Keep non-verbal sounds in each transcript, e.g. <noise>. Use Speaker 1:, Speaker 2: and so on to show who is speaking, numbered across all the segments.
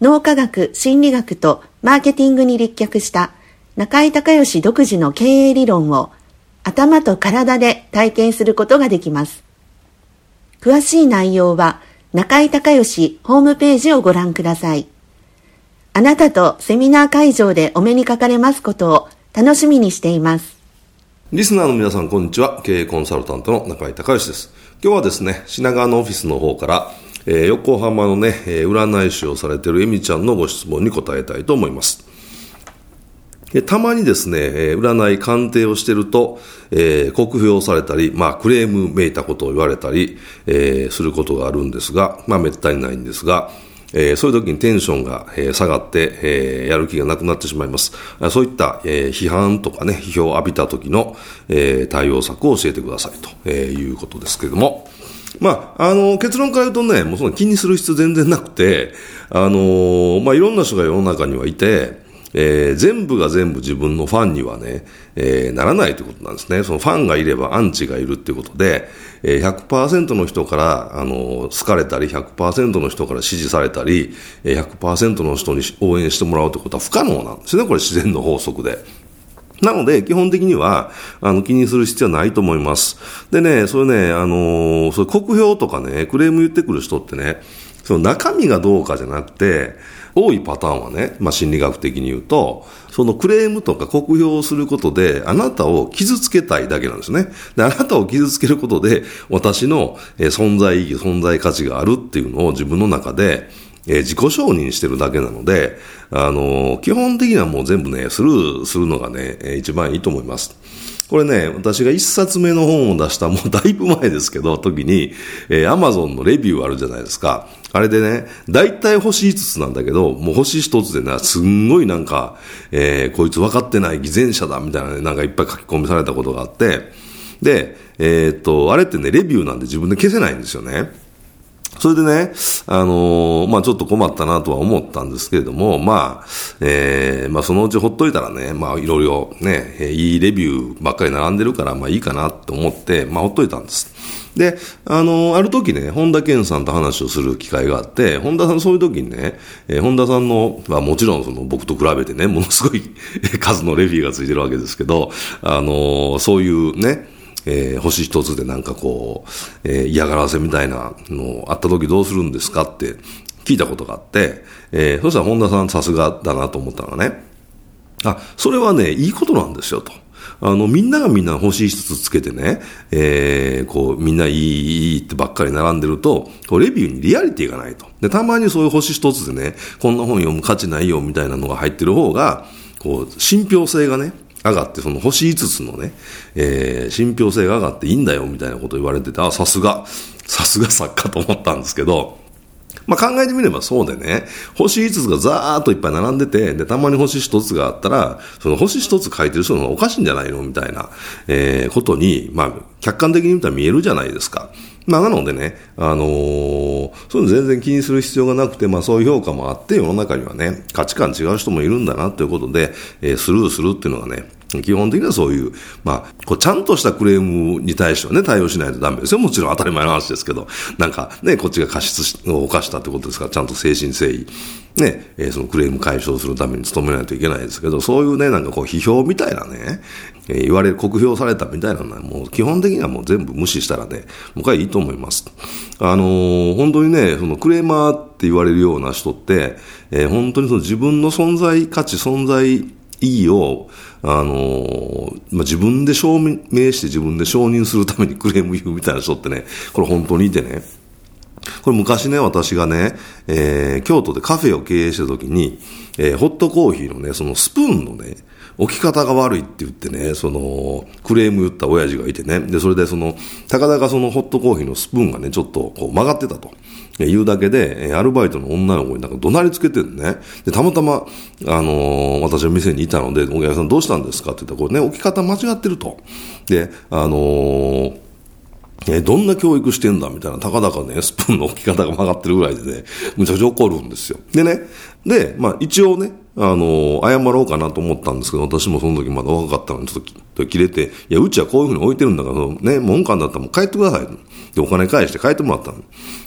Speaker 1: 脳科学、心理学とマーケティングに立脚した中井隆義独自の経営理論を頭と体で体験することができます。詳しい内容は中井隆義ホームページをご覧ください。あなたとセミナー会場でお目にかかれますことを楽しみにしています。
Speaker 2: リスナーの皆さん、こんにちは。経営コンサルタントの中井隆義です。今日はですね、品川のオフィスの方からえー、横浜のね、えー、占い師をされてるエミちゃんのご質問に答えたいと思います。たまにですねえ、占い鑑定をしてると、えー、酷評されたり、まあ、クレームめいたことを言われたり、えー、することがあるんですが、まあ、めったにないんですが、えー、そういう時にテンションが、えー、下がって、えー、やる気がなくなってしまいます。そういった、えー、批判とかね、批評を浴びた時の、えー、対応策を教えてくださいと、えー、いうことですけれども、まあ、あの、結論から言うとね、もうその気にする必要全然なくて、あの、まあ、いろんな人が世の中にはいて、えー、全部が全部自分のファンにはね、えー、ならないということなんですね。そのファンがいればアンチがいるっていうことで、えー、100%の人から、あの、好かれたり、100%の人から支持されたり、100%の人に応援してもらうということは不可能なんですね。これ自然の法則で。なので、基本的には、あの、気にする必要はないと思います。でね、それね、あの、それ国評とかね、クレーム言ってくる人ってね、その中身がどうかじゃなくて、多いパターンはね、まあ、心理学的に言うと、そのクレームとか酷評をすることで、あなたを傷つけたいだけなんですね。で、あなたを傷つけることで、私の存在意義、存在価値があるっていうのを自分の中で、え、自己承認してるだけなので、あの、基本的にはもう全部ね、スルーするのがね、一番いいと思います。これね、私が一冊目の本を出したもう <laughs> だいぶ前ですけど、時に、えー、アマゾンのレビューあるじゃないですか。あれでね、大体星5つなんだけど、もう星1つでね、すんごいなんか、えー、こいつ分かってない偽善者だみたいなね、なんかいっぱい書き込みされたことがあって、で、えー、っと、あれってね、レビューなんで自分で消せないんですよね。それでね、あのー、まあちょっと困ったなとは思ったんですけれども、まあ、えー、まあそのうちほっといたらね、まあいろいろね、いいレビューばっかり並んでるから、まあいいかなと思って、まあほっといたんです。で、あのー、ある時ね、本田健さんと話をする機会があって、本田さんそういう時にね、えー、本田さんの、まあもちろんその僕と比べてね、ものすごい数のレビューがついてるわけですけど、あの、そういうね、えー、星一つでなんかこう、えー、嫌がらせみたいなのあった時どうするんですかって聞いたことがあって、えー、そしたら本田さんさすがだなと思ったのがね、あ、それはね、いいことなんですよと。あの、みんながみんな星一つつけてね、えー、こう、みんないい、いいってばっかり並んでると、こう、レビューにリアリティがないと。で、たまにそういう星一つでね、こんな本読む価値ないよみたいなのが入ってる方が、こう、信憑性がね、上がって、その星5つのね、えー、信憑性が上がっていいんだ。よみたいなこと言われてて、あ、さすが、さすが作家と思ったんですけど、まあ、考えてみればそうでね、星5つがざーっといっぱい並んでて、で、たまに星1つがあったら、その星1つ書いてる人のおかしいんじゃないのみたいな、えー、ことに、まあ、客観的に見たら見えるじゃないですか。まあ、なのでね、あのー、そういうの全然気にする必要がなくて、まあ、そういう評価もあって、世の中にはね、価値観違う人もいるんだなということで、えー、スルーするっていうのがね、基本的にはそういう、まあ、こうちゃんとしたクレームに対してはね、対応しないとダメですよ。もちろん当たり前の話ですけど、なんかね、こっちが過失を犯したってことですから、ちゃんと誠心誠意、ね、えー、そのクレーム解消するために努めないといけないですけど、そういうね、なんかこう、批評みたいなね、えー、言われる、酷評されたみたいなのは、もう基本的にはもう全部無視したらね、もうこれいいと思います。あのー、本当にね、そのクレーマーって言われるような人って、えー、本当にその自分の存在価値、存在意義を、あの、まあ、自分で証明して自分で承認するために <laughs> クレーム言うみたいな人ってね、これ本当にいてね、これ昔ね、私がね、えー、京都でカフェを経営した時に、えー、ホットコーヒーのね、そのスプーンのね、置き方が悪いって言ってね、その、クレーム言った親父がいてね、で、それでその、たかだかそのホットコーヒーのスプーンがね、ちょっとこう曲がってたと。言うだけで、アルバイトの女の子になんか怒鳴りつけてるね。で、たまたま、あのー、私は店にいたので、お客さんどうしたんですか？って言ったら、これね、置き方間違ってると。で、あのーえどんな教育してんだ？みたいな、たかだかね、スプーンの置き方が曲がってるぐらいでね、むちゃくちゃ怒るんですよ。でね、で、まあ一応ね、あの、謝ろうかなと思ったんですけど、私もその時まだ若かったのに、ちょっと切れて、いや、うちはこういうふうに置いてるんだから、ね、文官だったらもう帰ってください。で、お金返して帰ってもらったの。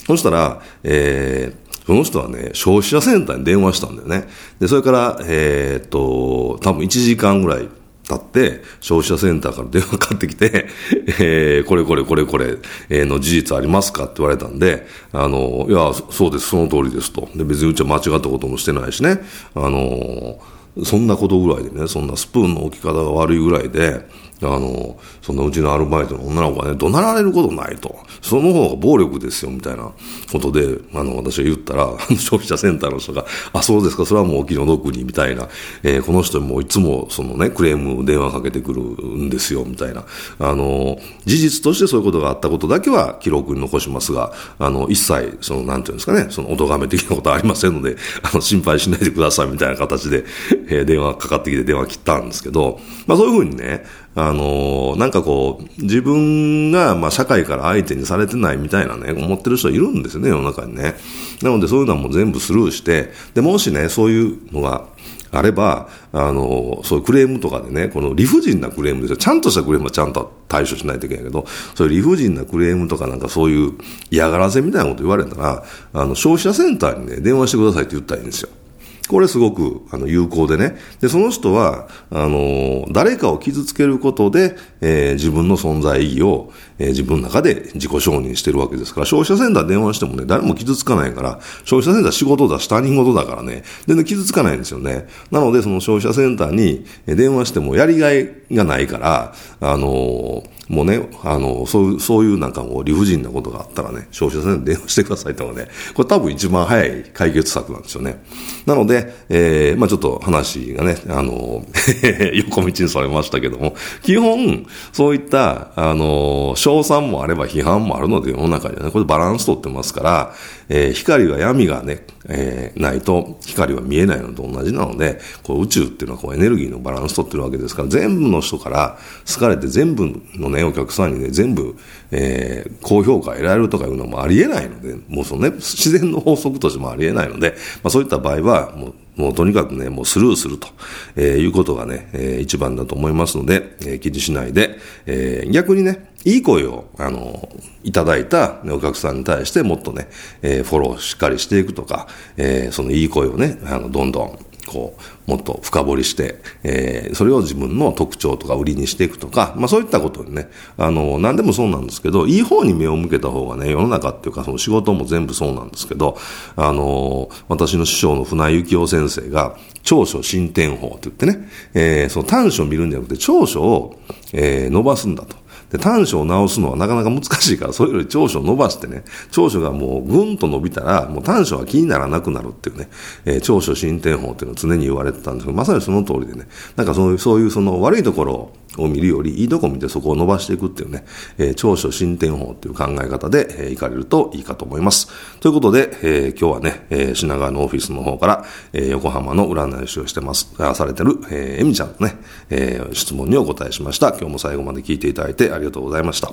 Speaker 2: そしたら、えー、その人はね、消費者センターに電話したんだよね。で、それから、えー、っと、多分1時間ぐらいたって、消費者センターから電話かかってきて、<laughs> えー、これこれこれこれ、えー、の事実ありますかって言われたんで、あの、いや、そうです、その通りですと。で、別にうちは間違ったこともしてないしね、あの、そんなことぐらいでね、そんなスプーンの置き方が悪いぐらいで、あの、そのうちのアルバイトの女の子がね、怒鳴られることないと。その方が暴力ですよ、みたいなことで、あの、私が言ったら、消費者センターの人が、あ、そうですか、それはもうお気の毒に、みたいな、えー、この人もいつも、そのね、クレーム電話かけてくるんですよ、みたいな。あの、事実としてそういうことがあったことだけは記録に残しますが、あの、一切、その、なんていうんですかね、その、お咎め的なことはありませんので、あの、心配しないでください、みたいな形で、えー、電話かかってきて電話切ったんですけど、まあそういうふうにね、あの、なんかこう、自分が、まあ、社会から相手にされてないみたいなね、思ってる人いるんですよね、世の中にね。なので、そういうのはもう全部スルーして、で、もしね、そういうのが、あれば、あの、そういうクレームとかでね、この理不尽なクレームですよ。ちゃんとしたクレームはちゃんと対処しないといけないけど、そういう理不尽なクレームとかなんかそういう嫌がらせみたいなこと言われたら、あの、消費者センターにね、電話してくださいって言ったらいいんですよ。これすごく、あの、有効でね。で、その人は、あの、誰かを傷つけることで、えー、自分の存在意義を、えー、自分の中で自己承認してるわけですから、消費者センター電話してもね、誰も傷つかないから、消費者センター仕事だし、他人事だからね、全然傷つかないんですよね。なので、その消費者センターに電話してもやりがいがないから、あのもうね、あの、そういう、そういうなんかもう理不尽なことがあったらね、消費者センターに電話してくださいってのがね、これ多分一番早い解決策なんですよね。なので、えー、まあちょっと話がね、あの、<laughs> 横道にされましたけども、基本、そういった、あの、賞賛もあれば批判もあるので、世の中にはね、これバランス取ってますから、えー、光は闇がね、えー、ないと光は見えないのと同じなので、こう宇宙っていうのはこうエネルギーのバランス取ってるわけですから、全部の人から好かれて全部のね、お客さんにね、全部、えー、高評価得られるとかいうのもありえないので、もうそのね、自然の法則としてもありえないので、まあそういった場合は、もうもうとにかくね、もうスルーすると、えー、いうことがね、えー、一番だと思いますので、えー、気にしないで、えー、逆にね、いい声を、あの、いただいた、お客さんに対してもっとね、えー、フォローしっかりしていくとか、えー、そのいい声をね、あの、どんどん、こう、もっと深掘りして、えー、それを自分の特徴とか売りにしていくとか、まあそういったことにね、あの、何でもそうなんですけど、いい方に目を向けた方がね、世の中っていうかその仕事も全部そうなんですけど、あの、私の師匠の船井幸雄先生が、長所進展法って言ってね、えー、その短所を見るんじゃなくて、長所を、えー、伸ばすんだと。で、短所を直すのはなかなか難しいから、それより長所を伸ばしてね、長所がもうぐんと伸びたら、もう短所は気にならなくなるっていうね、えー、長所進展法っていうのを常に言われてたんですけど、まさにその通りでね、なんかそういう、そういうその悪いところを、を見るより、いいとこ見てそこを伸ばしていくっていうね、えー、長所進展法っていう考え方で、えー、行かれるといいかと思います。ということで、えー、今日はね、えー、品川のオフィスの方から、えー、横浜の占い師をしてます、されてる、えー、エミちゃんのね、えー、質問にお答えしました。今日も最後まで聞いていただいてありがとうございました。